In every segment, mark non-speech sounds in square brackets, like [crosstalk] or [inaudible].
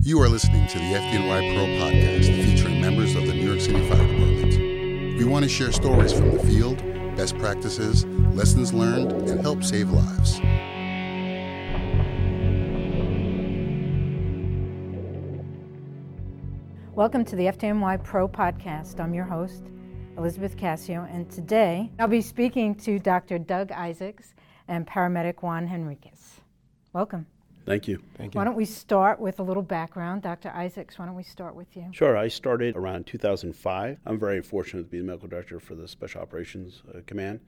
You are listening to the FDNY Pro podcast featuring members of the New York City Fire Department. We want to share stories from the field, best practices, lessons learned, and help save lives. Welcome to the FDNY Pro podcast. I'm your host, Elizabeth Cassio, and today I'll be speaking to Dr. Doug Isaacs and paramedic Juan Henriquez. Welcome. Thank you. Thank you. Why don't we start with a little background? Dr. Isaacs, why don't we start with you? Sure. I started around 2005. I'm very fortunate to be the medical director for the Special Operations uh, Command,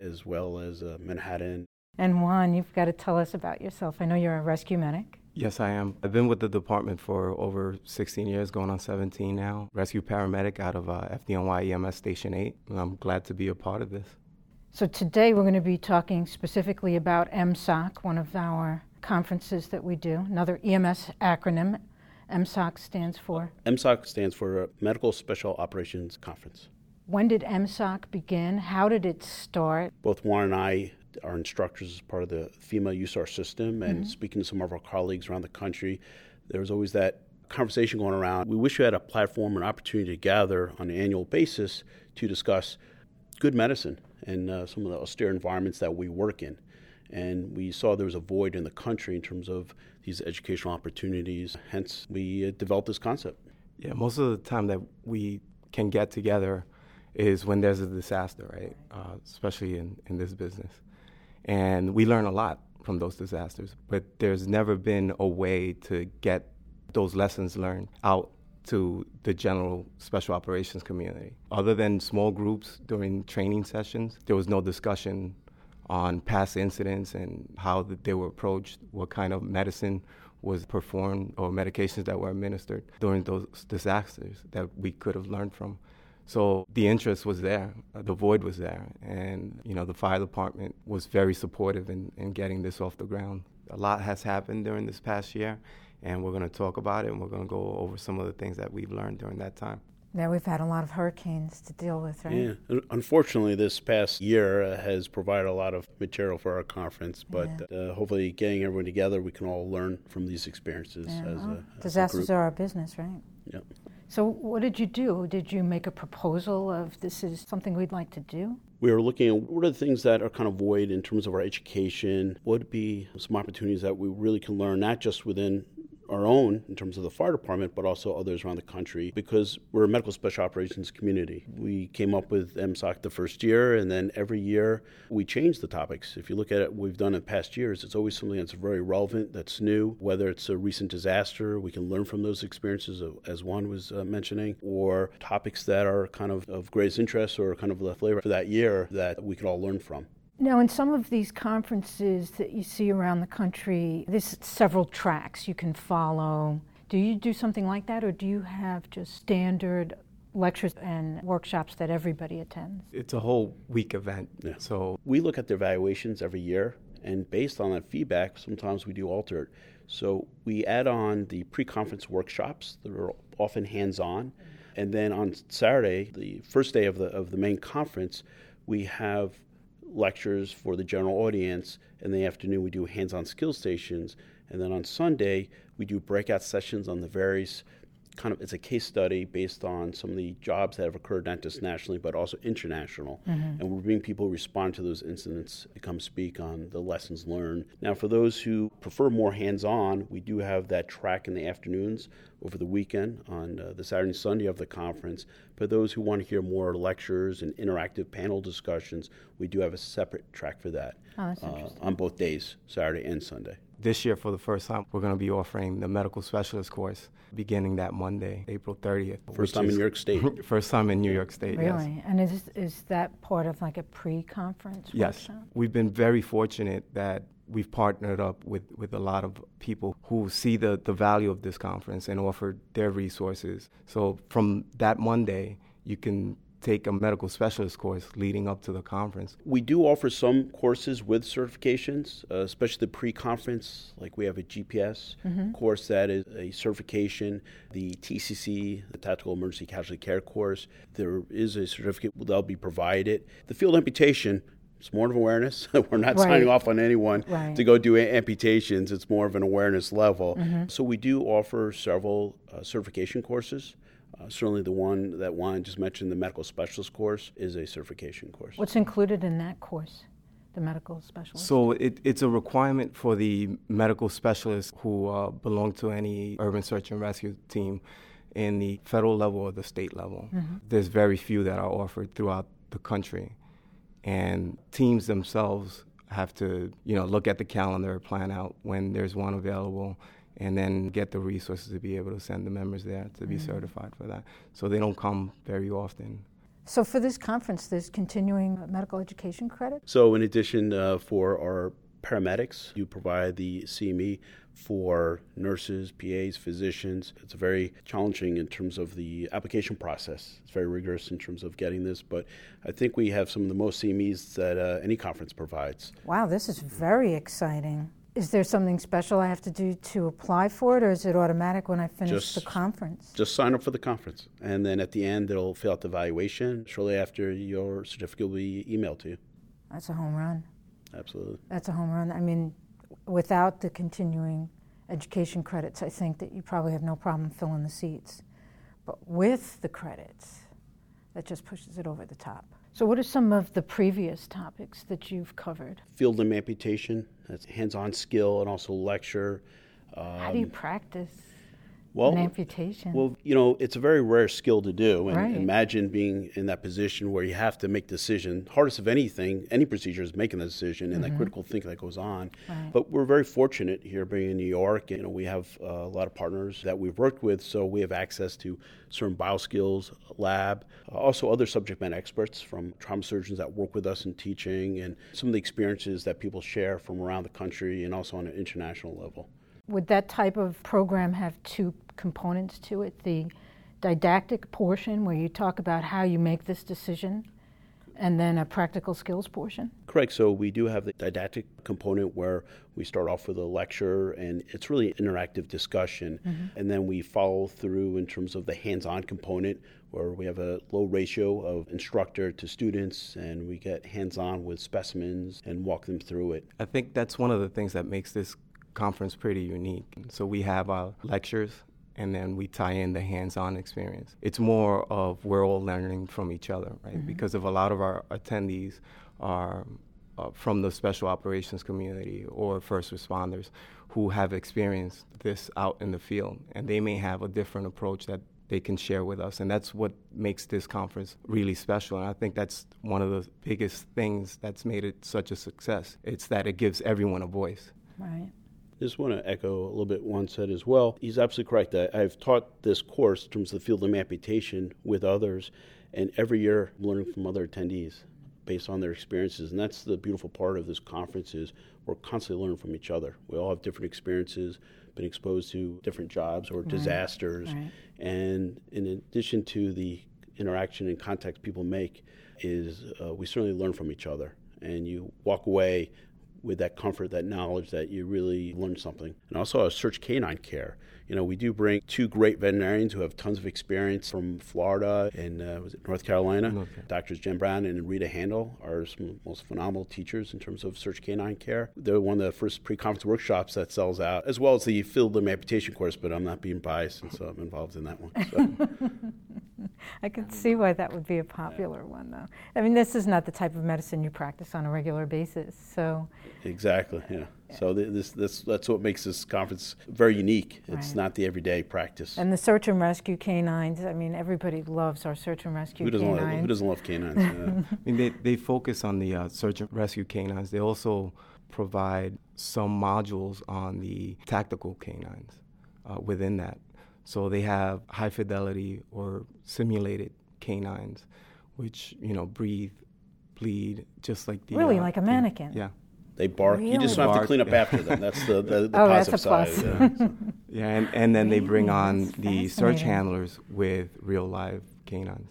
as well as uh, Manhattan. And Juan, you've got to tell us about yourself. I know you're a rescue medic. Yes, I am. I've been with the department for over 16 years, going on 17 now. Rescue paramedic out of uh, FDNY EMS Station 8. And I'm glad to be a part of this. So today we're going to be talking specifically about MSOC, one of our conferences that we do, another EMS acronym. MSOC stands for. MSOC stands for Medical Special Operations Conference. When did MSOC begin? How did it start? Both Juan and I are instructors as part of the FEMA USAR system, and speaking to some of our colleagues around the country, there's always that conversation going around. We wish we had a platform and opportunity to gather on an annual basis to discuss good medicine and uh, some of the austere environments that we work in. And we saw there was a void in the country in terms of these educational opportunities. Hence, we uh, developed this concept. Yeah, most of the time that we can get together is when there's a disaster, right? Uh, especially in, in this business. And we learn a lot from those disasters, but there's never been a way to get those lessons learned out to the general special operations community. Other than small groups during training sessions, there was no discussion on past incidents and how they were approached, what kind of medicine was performed or medications that were administered during those disasters that we could have learned from. So the interest was there, uh, the void was there, and you know the fire department was very supportive in, in getting this off the ground. A lot has happened during this past year, and we're going to talk about it, and we're going to go over some of the things that we've learned during that time. Now we've had a lot of hurricanes to deal with, right? Yeah. Unfortunately, this past year uh, has provided a lot of material for our conference, but uh, hopefully, getting everyone together, we can all learn from these experiences Yeah, as, well, a, as disasters are our business, right? Yep. So what did you do? Did you make a proposal of this is something we'd like to do? We are looking at what are the things that are kind of void in terms of our education. What would be some opportunities that we really can learn, not just within our own in terms of the fire department, but also others around the country because we're a medical special operations community. We came up with MSOC the first year, and then every year we change the topics. If you look at it, what we've done in past years, it's always something that's very relevant, that's new, whether it's a recent disaster, we can learn from those experiences, uh, as Juan was uh, mentioning, or topics that are kind of of greatest interest or kind of the flavor for that year that we can all learn from. Now, in some of these conferences that you see around the country, there's several tracks you can follow. Do you do something like that, or do you have just standard lectures and workshops that everybody attends? It's a whole week event, Yeah. so We look at the evaluations every year, and based on that feedback, sometimes we do alter it. So we add on the pre conference workshops that are often hands on. And then on Saturday, the first day of the, of the main conference, we have lectures for the general audience. In the afternoon, we do hands on skill stations. And then on Sunday, we do breakout sessions on the various kind of it's a case study based on some of the jobs that have occurred not just nationally but also international. And we're bringing people respond to those incidents to come speak on the lessons learned. Now for those who prefer more hands-on we do have that track in the afternoons over the weekend on uh, the saturday and sunday of the conference. For those who want to hear more lectures and interactive panel discussions we do have a separate track for that Oh, uh, on both days saturday and sunday this year for the first time we're going to be offering the medical specialist course beginning that Monday, April 30th. first time in new york state [laughs] First time in New York State. yes. Really? And is, is that part of like a pre-conference Yes, workshop? we've been very fortunate that we've partnered up with, with a lot of people who see the, the value of this conference and offer their resources. So from that Monday, you can take a medical specialist course leading up to the conference. We do offer some courses with certifications, uh, especially the pre conference. Like we have a GPS course that is a certification, the TECC, the Tactical Emergency Casualty Care course. There is a certificate that'll be provided. The field amputation It's more of awareness. [laughs] We're not Right. signing off on anyone Right. to go do amputations. It's more of an awareness level. Mm-hmm. So we do offer several uh, certification courses. Uh, certainly, the one that Juan just mentioned, the medical specialist course, is a certification course. What's included in that course? The medical specialist? So it, it's a requirement for the medical specialists who uh, belong to any urban search and rescue team in the federal level or the state level. There's very few that are offered throughout the country. And teams themselves have to, you know, look at the calendar, plan out when there's one available, and then get the resources to be able to send the members there to be certified for that. So they don't come very often. So for this conference, there's continuing medical education credit? So, in addition, uh, for our paramedics, you provide the CME for nurses, PAs, physicians. It's very challenging in terms of the application process. It's very rigorous in terms of getting this, but I think we have some of the most CMEs that uh, any conference provides. Wow, this is very exciting. Is there something special I have to do to apply for it, or is it automatic when I finish Just- the conference? Just sign up for the conference, and then at the end, they'll fill out the evaluation. Shortly after, your certificate will be emailed to you. That's a home run. Absolutely. That's a home run. I mean, without the continuing education credits, I think that you probably have no problem filling the seats. But with the credits, that just pushes it over the top. So, what are some of the previous topics that you've covered? Field limb amputation, that's hands on skill and also lecture. How do you um, practice Well, an amputation? Well, you know, it's a very rare skill to do. And Right. imagine being in that position where you have to make decision. Hardest of anything, any procedure is making the decision and that critical thinking that goes on. Mm-hmm. Right. But we're very fortunate here being in New York. You know, we have uh, a lot of partners that we've worked with, so we have access to certain bioskills lab, uh, also other subject matter experts from trauma surgeons that work with us in teaching, and some of the experiences that people share from around the country and also on an international level. Would that type of program have two components to it? The didactic portion, where you talk about how you make this decision, and then a practical skills portion? Correct. So we do have the didactic component where we start off with a lecture and it's really an interactive discussion. Mm-hmm. And then we follow through in terms of the hands on component where we have a low ratio of instructor to students and we get hands on with specimens and walk them through it. I think that's one of the things that makes this conference pretty unique. So we have our lectures and then we tie in the hands-on experience. It's more of we're all learning from each other, right? Because of a lot of our attendees are uh, from the special operations community or first responders who have experienced this out in the field and they may have a different approach that they can share with us and that's what makes this conference really special and i think that's one of the biggest things that's made it such a success it's that it gives everyone a voice Right. Just want to echo a little bit Juan said as well. He's absolutely correct. I, I've taught this course in terms of the field of amputation with others, and every year I'm learning from other attendees based on their experiences. And that's the beautiful part of this conference is we're constantly learning from each other. We all have different experiences, been exposed to different jobs or disasters, right. and in addition to the interaction and context people make, is uh, we certainly learn from each other, and you walk away with that comfort, that knowledge that you really learned something. And also our search canine care. You know, we do bring two great veterinarians who have tons of experience from Florida and uh, was it North Carolina. Carolina. Doctors Jen Brown and Rita Handel are some of the most phenomenal teachers in terms of search canine care. They're one of the first pre-conference workshops that sells out, as well as the field limb amputation course. But I'm not being biased, and so I'm involved in that one. So. [laughs] I can see why that would be a popular one, though. I mean, this is not the type of medicine you practice on a regular basis, so Exactly. Yeah. So th- this, this that's what makes this conference very unique. It's Right. not the everyday practice. and the search and rescue canines. I mean, everybody loves our search and rescue who doesn't love, canines. who doesn't love canines? [laughs] Yeah. I mean, they, they focus on the uh, search and rescue canines. They also provide some modules on the tactical canines uh, within that. So they have high fidelity or simulated canines, which you know breathe, bleed, just like the Really, uh, like a the- mannequin? yeah, They bark. You just don't have to clean up yeah. after them. That's the, the, the [laughs] Oh, that's positive a plus. side. Yeah. So- [laughs] yeah, and, and then they bring on That's the search handlers with real live canines.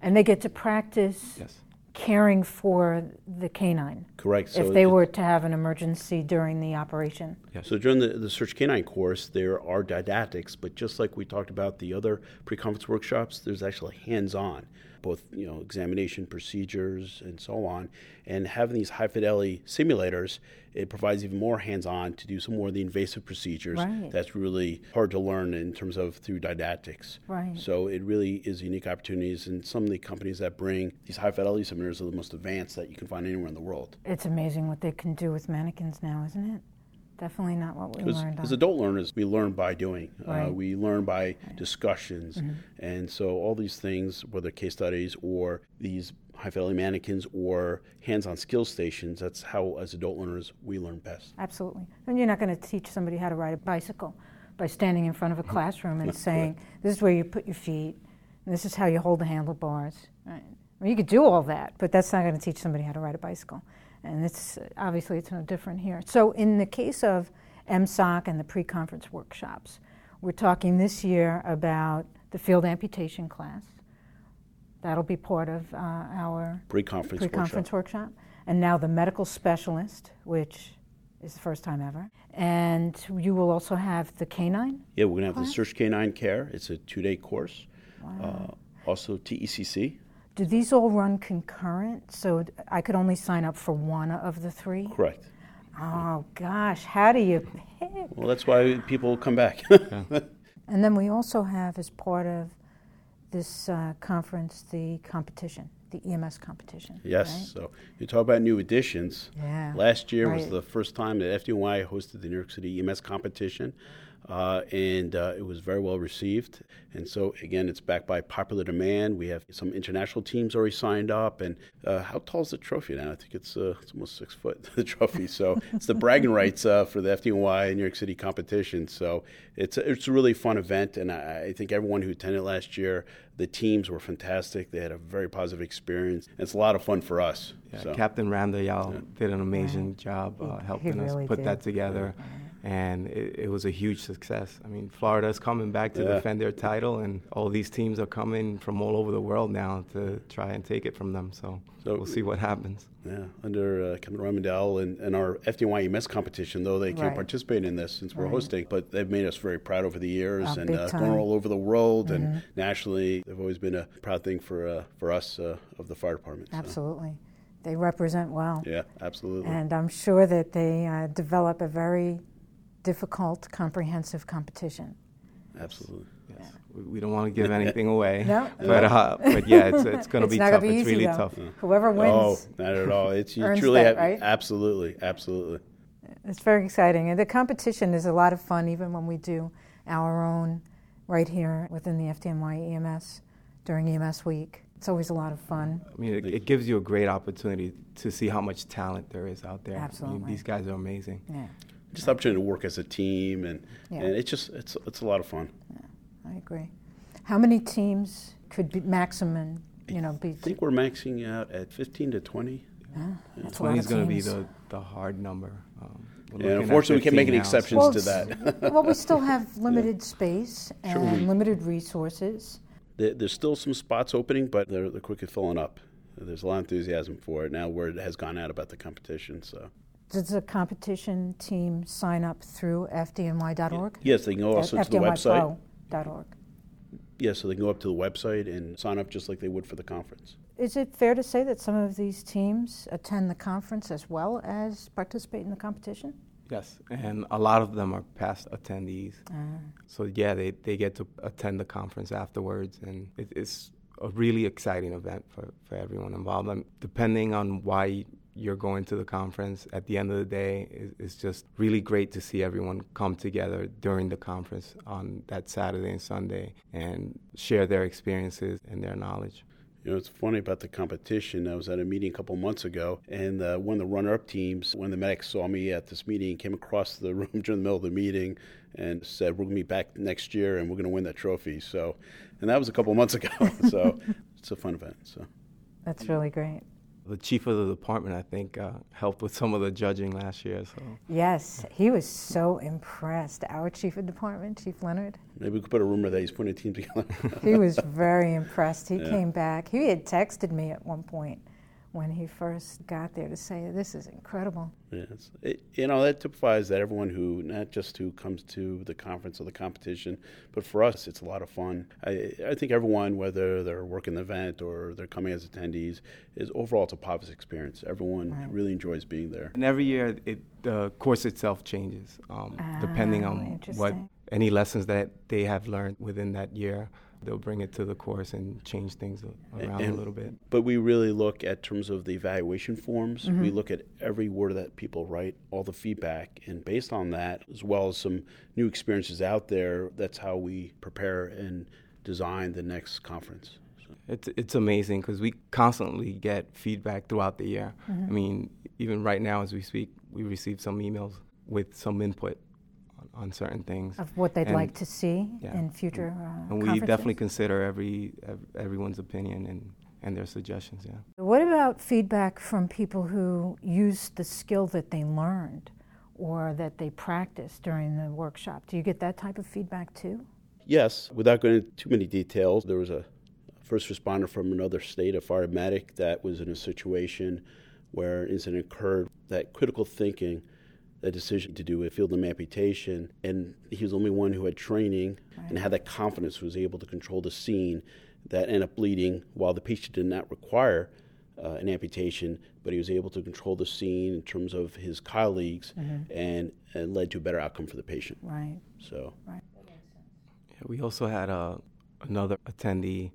And they get to practice Yes. Caring for the canine Correct. So if they it- were to have an emergency during the operation. So during the, the Search Canine course, there are didactics, but just like we talked about the other pre-conference workshops, there's actually hands-on. both you know examination procedures and so on. And having these high fidelity simulators, it provides even more hands on to do some more of the invasive procedures. Right. That's really hard to learn in terms of through didactics. Right. So it really is unique opportunities, and some of the companies that bring these high fidelity simulators are the most advanced that you can find anywhere in the world. It's amazing what they can do with mannequins now, isn't it? Definitely not what we Because learned. as on- adult learners, we learn by doing. Uh, Right. Mm-hmm. we learn by discussions. And so all these things, whether case studies or these high fidelity mannequins or hands on skill stations, that's how, as adult learners, we learn best. Absolutely. And you're not going to teach somebody how to ride a bicycle by standing in front of a [laughs] classroom and saying, this is where you put your feet, and this is how you hold the handlebars. Right? Well, you could do all that, but that's not going to teach somebody how to ride a bicycle. And it's obviously it's no different here. So in the case of MSOC and the pre-conference workshops, we're talking this year about the field amputation class. That'll be part of uh, our Pre conference pre-conference workshop. workshop. and now the medical specialist, which is the first time ever. And you will also have the canine. Yeah, we're going to have the Search K9 Care. It's a two day course. Uh, also, TECC. Do these all run concurrent? So I could only sign up for one of the three? Correct. Oh gosh, how do you pick? Well, that's why people come back. [laughs] And then we also have, as part of this uh, conference, the competition, the EMS competition. yes. right? So you talk about new additions. Yeah. Last year was the first time that FDNY hosted the New York City EMS competition, uh, and uh, it was very well received. And so, again, it's backed by popular demand. We have some international teams already signed up. And uh, how tall is the trophy now? I think it's, uh, it's almost six foot, [laughs] the trophy. So it's the bragging rights uh, for the FDNY New York City competition. So it's, a- it's a really fun event. And I, I think everyone who attended last year, the teams were fantastic. They had a very positive experience. It's a lot of fun for us. Yeah, so. Captain Ramdayal did an amazing job uh, helping he us put did. that together, and it, it was a huge success. I mean, Florida's coming back to Yeah. defend their title, and all these teams are coming from all over the world now to try and take it from them. So, So- we'll see what happens. Yeah, under uh, Captain Ramdayal and, and our FDNY EMS competition, though they can't Right. participate in this since we're Right. hosting, but they've made us very proud over the years Oh, and big uh. Mm-hmm. going all over the world and nationally. They've always been a proud thing for uh, for us uh, of the fire department. so, Absolutely. They represent well. yeah, absolutely. And I'm sure that they uh, develop a very difficult, comprehensive competition. absolutely. Yes. We, we don't want to give anything away. No. But, uh, but yeah, it's, it's going [laughs] to be not tough. be it's easy, really though. tough. Whoever wins. Oh, wins, not at all. It's you truly that, right? absolutely, absolutely. it's very exciting. And the competition is a lot of fun, even when we do our own right here within the FDNY EMS during EMS week. It's always a lot of fun. I mean, it, it gives you a great opportunity to see how much talent there is out there. I mean, Absolutely. these guys are amazing. Yeah, Just the opportunity to work as a team and Yeah. and it's just it's it's a lot of fun. Yeah, I agree. How many teams could be maximum, you know, be? I think we're maxing out at 15 to 20. That's a Twenty is going to be the, the hard number. Um, we're Yeah, unfortunately, we can't make any now, exceptions Well, to that. well, we still [laughs] have limited space Sure, and we- limited resources. There- There's still some spots opening, but they're, they're quickly filling up. There's a lot of enthusiasm for it now. Word has gone out about the competition. So Does the competition team sign up through fdny.org? yes, they can go also to the website. FDNYpro.org. Yes, so they can go up to the website and sign up just like they would for the conference. Is it fair to say that some of these teams attend the conference as well as participate in the competition? Yes, and a lot of them are past attendees. So yeah, they, they get to attend the conference afterwards, and it, it's a really exciting event for, for everyone involved. Um depending on why you're going to the conference, at the end of the day, it's just really great to see everyone come together during the conference on that Saturday and Sunday and share their experiences and their knowledge. You know, it's funny about the competition. I was at a meeting a couple months ago, and uh, one of the runner-up teams, when the medics saw me at this meeting, came across the [laughs] room during the middle of the meeting and said, "We're going to be back next year, and we're going to win that trophy." So, and that was a couple months ago. [laughs] so, it's a fun event. So, That's really great. The chief of the department, I think, uh, helped with some of the judging last year. So Yes, he was so impressed. Our chief of department, Chief Leonard, maybe we could put a rumor that he's putting a team together. he was very impressed. He [laughs] Yeah. came back. He had texted me at one point when he first got there to say, This is incredible. Yes. It, you know, that typifies that everyone who, not just who comes to the conference or the competition, but for us, it's a lot of fun. I, I think everyone, whether they're working the event or they're coming as attendees, is overall it's a positive experience. Everyone Right. really enjoys being there. And every year, it, the course itself changes um, depending Ah, on what any lessons that they have learned within that year. They'll bring it to the course and change things a- around a little bit. But we really look at terms of the evaluation forms. Mm-hmm. We look at every word that people write, all the feedback, and based on that, as well as some new experiences out there, that's how we prepare and design the next conference. So, It's it's amazing because we constantly get feedback throughout the year. Mm-hmm. I mean, even right now as we speak, we receive some emails with some input on, on certain things. Of what they'd And- like to see yeah. in future uh, and we definitely consider every everyone's opinion and, and their suggestions. Yeah. What about feedback from people who used the skill that they learned or that they practiced during the workshop? Do you get that type of feedback too? yes, without going into too many details, there was a first responder from another state, a fire medic, that was in a situation where an incident occurred. That critical thinking, that decision to do a field limb amputation, and he was the only one who had training and had that confidence, was able to control the scene that ended up bleeding while the patient did not require uh, an amputation, but he was able to control the scene in terms of his colleagues and, and led to a better outcome for the patient. Right. So, Yeah, we also had a, another attendee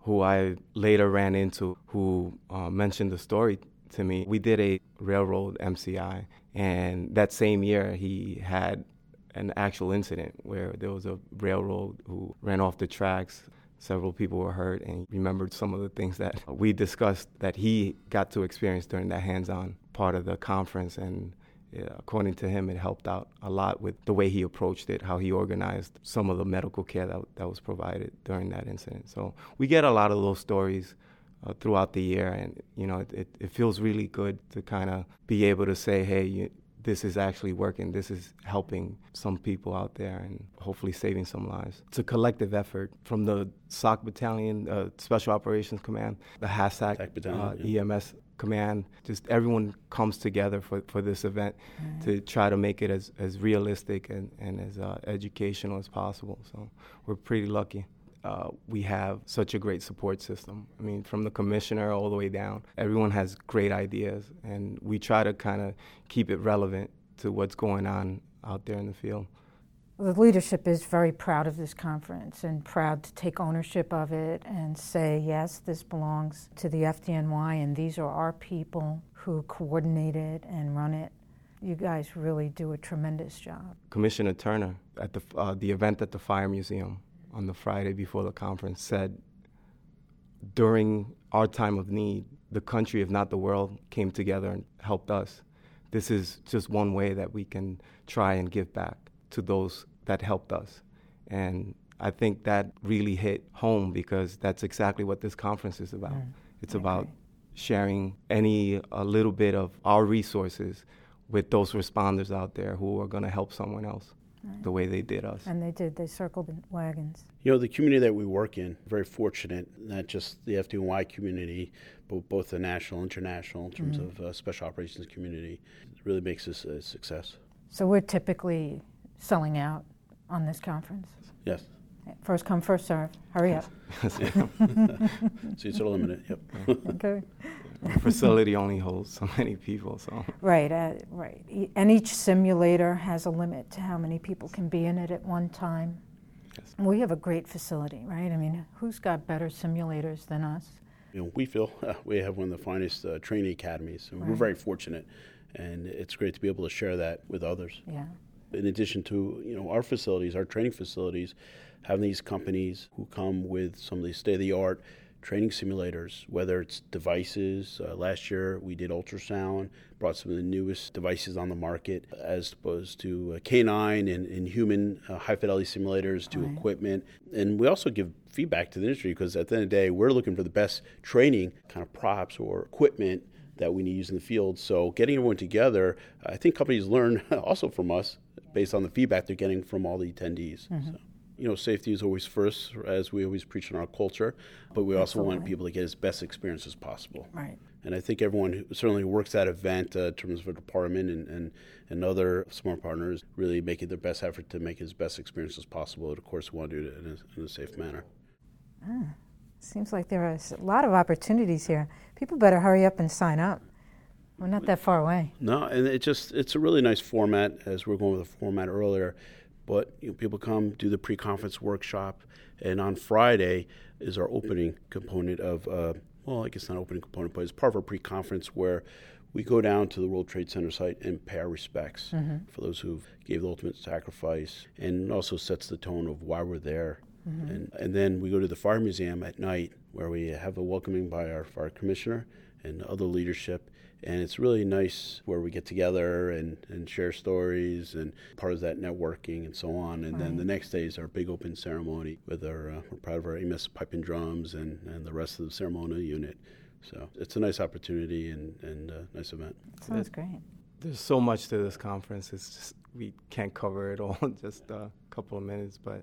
who I later ran into who uh, mentioned the story to me. We did a railroad MCI, and that same year he had an actual incident where there was a railroad who ran off the tracks. Several people were hurt, and remembered some of the things that we discussed that he got to experience during that hands on part of the conference. And according to him, it helped out a lot with the way he approached it, how he organized some of the medical care that, that was provided during that incident. So we get a lot of those stories uh, throughout the year, and you know, it, it, it feels really good to kind of be able to say, hey, you, this is actually working. This is helping some people out there and hopefully saving some lives. It's a collective effort from the SOC Battalion, uh, Special Operations Command, the HazTac Battalion, uh, yeah. EMS command. Just everyone comes together for, for this event to try to make it as, as realistic and, and as uh, educational as possible. So we're pretty lucky. Uh, we have such a great support system. I mean, from the commissioner all the way down, everyone has great ideas, and we try to kind of keep it relevant to what's going on out there in the field. The leadership is very proud of this conference and proud to take ownership of it and say, yes, this belongs to the FDNY and these are our people who coordinate it and run it. You guys really do a tremendous job. Commissioner Turner at the uh, the event at the Fire Museum on the Friday before the conference said, during our time of need, the country, if not the world, came together and helped us. This is just one way that we can try and give back to those that helped us. And I think that really hit home because that's exactly what this conference is about. Mm, it's I about sharing any a little bit of our resources with those responders out there who are going to help someone else the way they did us. And they did, they circled the wagons. You know, the community that we work in, very fortunate, not just the FDNY community, but both the national, and international, in terms of uh, special operations community. It really makes this a success. So we're typically selling out on this conference. Yes. First come, first serve. Hurry up. See, Seats are limited. Yep. [laughs] Okay. The facility only holds so many people, so Right, uh, right. E- And each simulator has a limit to how many people can be in it at one time. Yes. We have a great facility, right? I mean, who's got better simulators than us? you know, we feel uh, we have one of the finest uh, training academies, and we're very fortunate. And it's great to be able to share that with others. Yeah. in addition to you know our facilities, our training facilities, having these companies who come with some of these state of the art training simulators, whether it's devices. Uh, last year we did ultrasound, brought some of the newest devices on the market, as opposed to uh, canine and, and human uh, high fidelity simulators to Right. equipment. And we also give feedback to the industry because at the end of the day, we're looking for the best training kind of props or equipment that we need to use in the field. So getting everyone together, I think companies learn [laughs] also from us based on the feedback they're getting from all the attendees. So, you know, safety is always first, as we always preach in our culture, but we also want people to get as best experience as possible. Right. And I think everyone who certainly works that event uh, in terms of a department and, and, and other smart partners really making their best effort to make as best experience as possible. And of course, we want to do it in a, in a safe manner. Ah, Seems like there are a lot of opportunities here. People better hurry up and sign up. We're not that far away. No, and it just it's a really nice format as we are going with the format earlier. But you know, people come do the pre-conference workshop, and on Friday is our opening component of uh, well, I guess not opening component, but it's part of our pre-conference where we go down to the World Trade Center site and pay our respects for those who gave the ultimate sacrifice, and also sets the tone of why we're there. And, and then we go to the fire museum at night where we have a welcoming by our fire commissioner and other leadership. And it's really nice where we get together and, and share stories and part of that networking and so on. And then the next day is our big open ceremony with our, uh, we're proud of our EMS pipe and drums and, and the rest of the ceremonial unit. So it's a nice opportunity and, and a nice event. Sounds great. There's so much to this conference. It's just we can't cover it all in [laughs] just a couple of minutes. But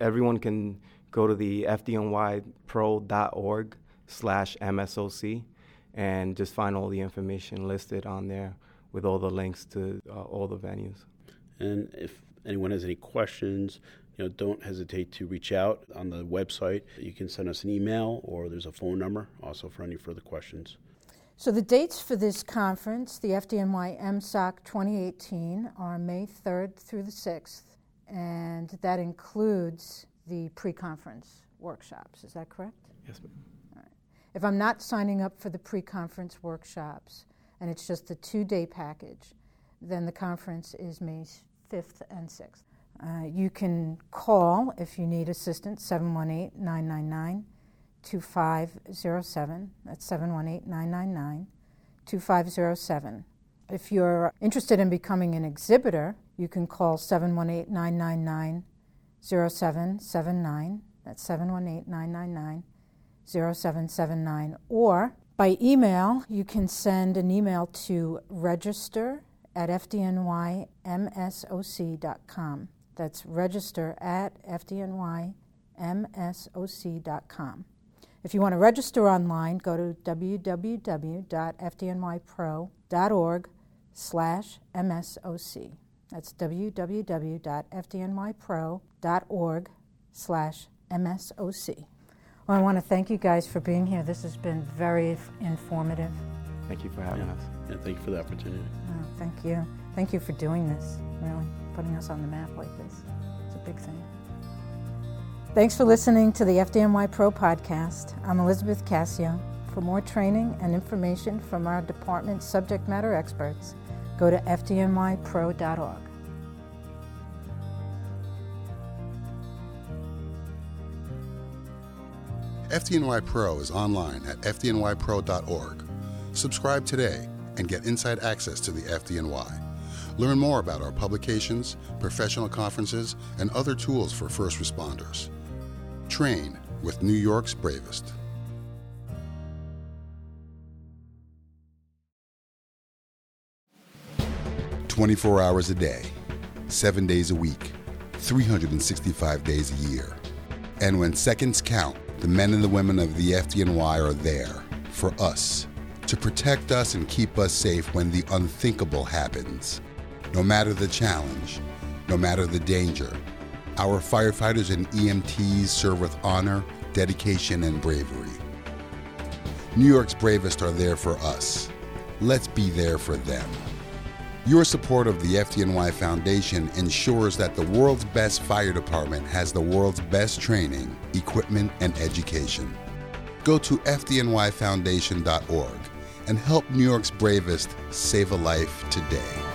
everyone can go to the fdnypro.org slash MSOC and just find all the information listed on there with all the links to uh, all the venues. And if anyone has any questions, you know, don't hesitate to reach out on the website. You can send us an email or there's a phone number also for any further questions. So the dates for this conference, the FDNY MSOC 2018, are May 3rd through the 6th, and that includes the pre-conference workshops. Is that correct? Yes, ma'am. If I'm not signing up for the pre-conference workshops, and it's just the two-day package, then the conference is May 5th and 6th. Uh, you can call if you need assistance, 718 999 2507. That's 718 999 2507. If you're interested in becoming an exhibitor, you can call 718 999 0779. That's 718 999 0779. Or by email, you can send an email to register at fdnymsoc.com. That's register at fdnymsoc.com. If you want to register online, go to www.fdnypro.org slash msoc. That's www.fdnypro.org slash msoc. Well, I want to thank you guys for being here. This has been very f- informative. Thank you for having Yeah. us. Yeah, thank you for the opportunity. Oh, thank you. Thank you for doing this, really, putting us on the map like this. It's a big thing. Thanks for listening to the FDNY Pro podcast. I'm Elizabeth Cassio. For more training and information from our department subject matter experts, go to fdnypro.org. FDNY Pro is online at fdnypro.org. Subscribe today and get inside access to the FDNY. Learn more about our publications, professional conferences, and other tools for first responders. Train with New York's bravest. Twenty-four hours a day, seven days a week, 365 days a year. And when seconds count, the men and the women of the FDNY are there for us to protect us and keep us safe when the unthinkable happens. No matter the challenge, no matter the danger, our firefighters and EMTs serve with honor, dedication, and bravery. New York's bravest are there for us. Let's be there for them. Your support of the FDNY Foundation ensures that the world's best fire department has the world's best training, equipment, and education. Go to FDNYFoundation.org and help New York's bravest save a life today.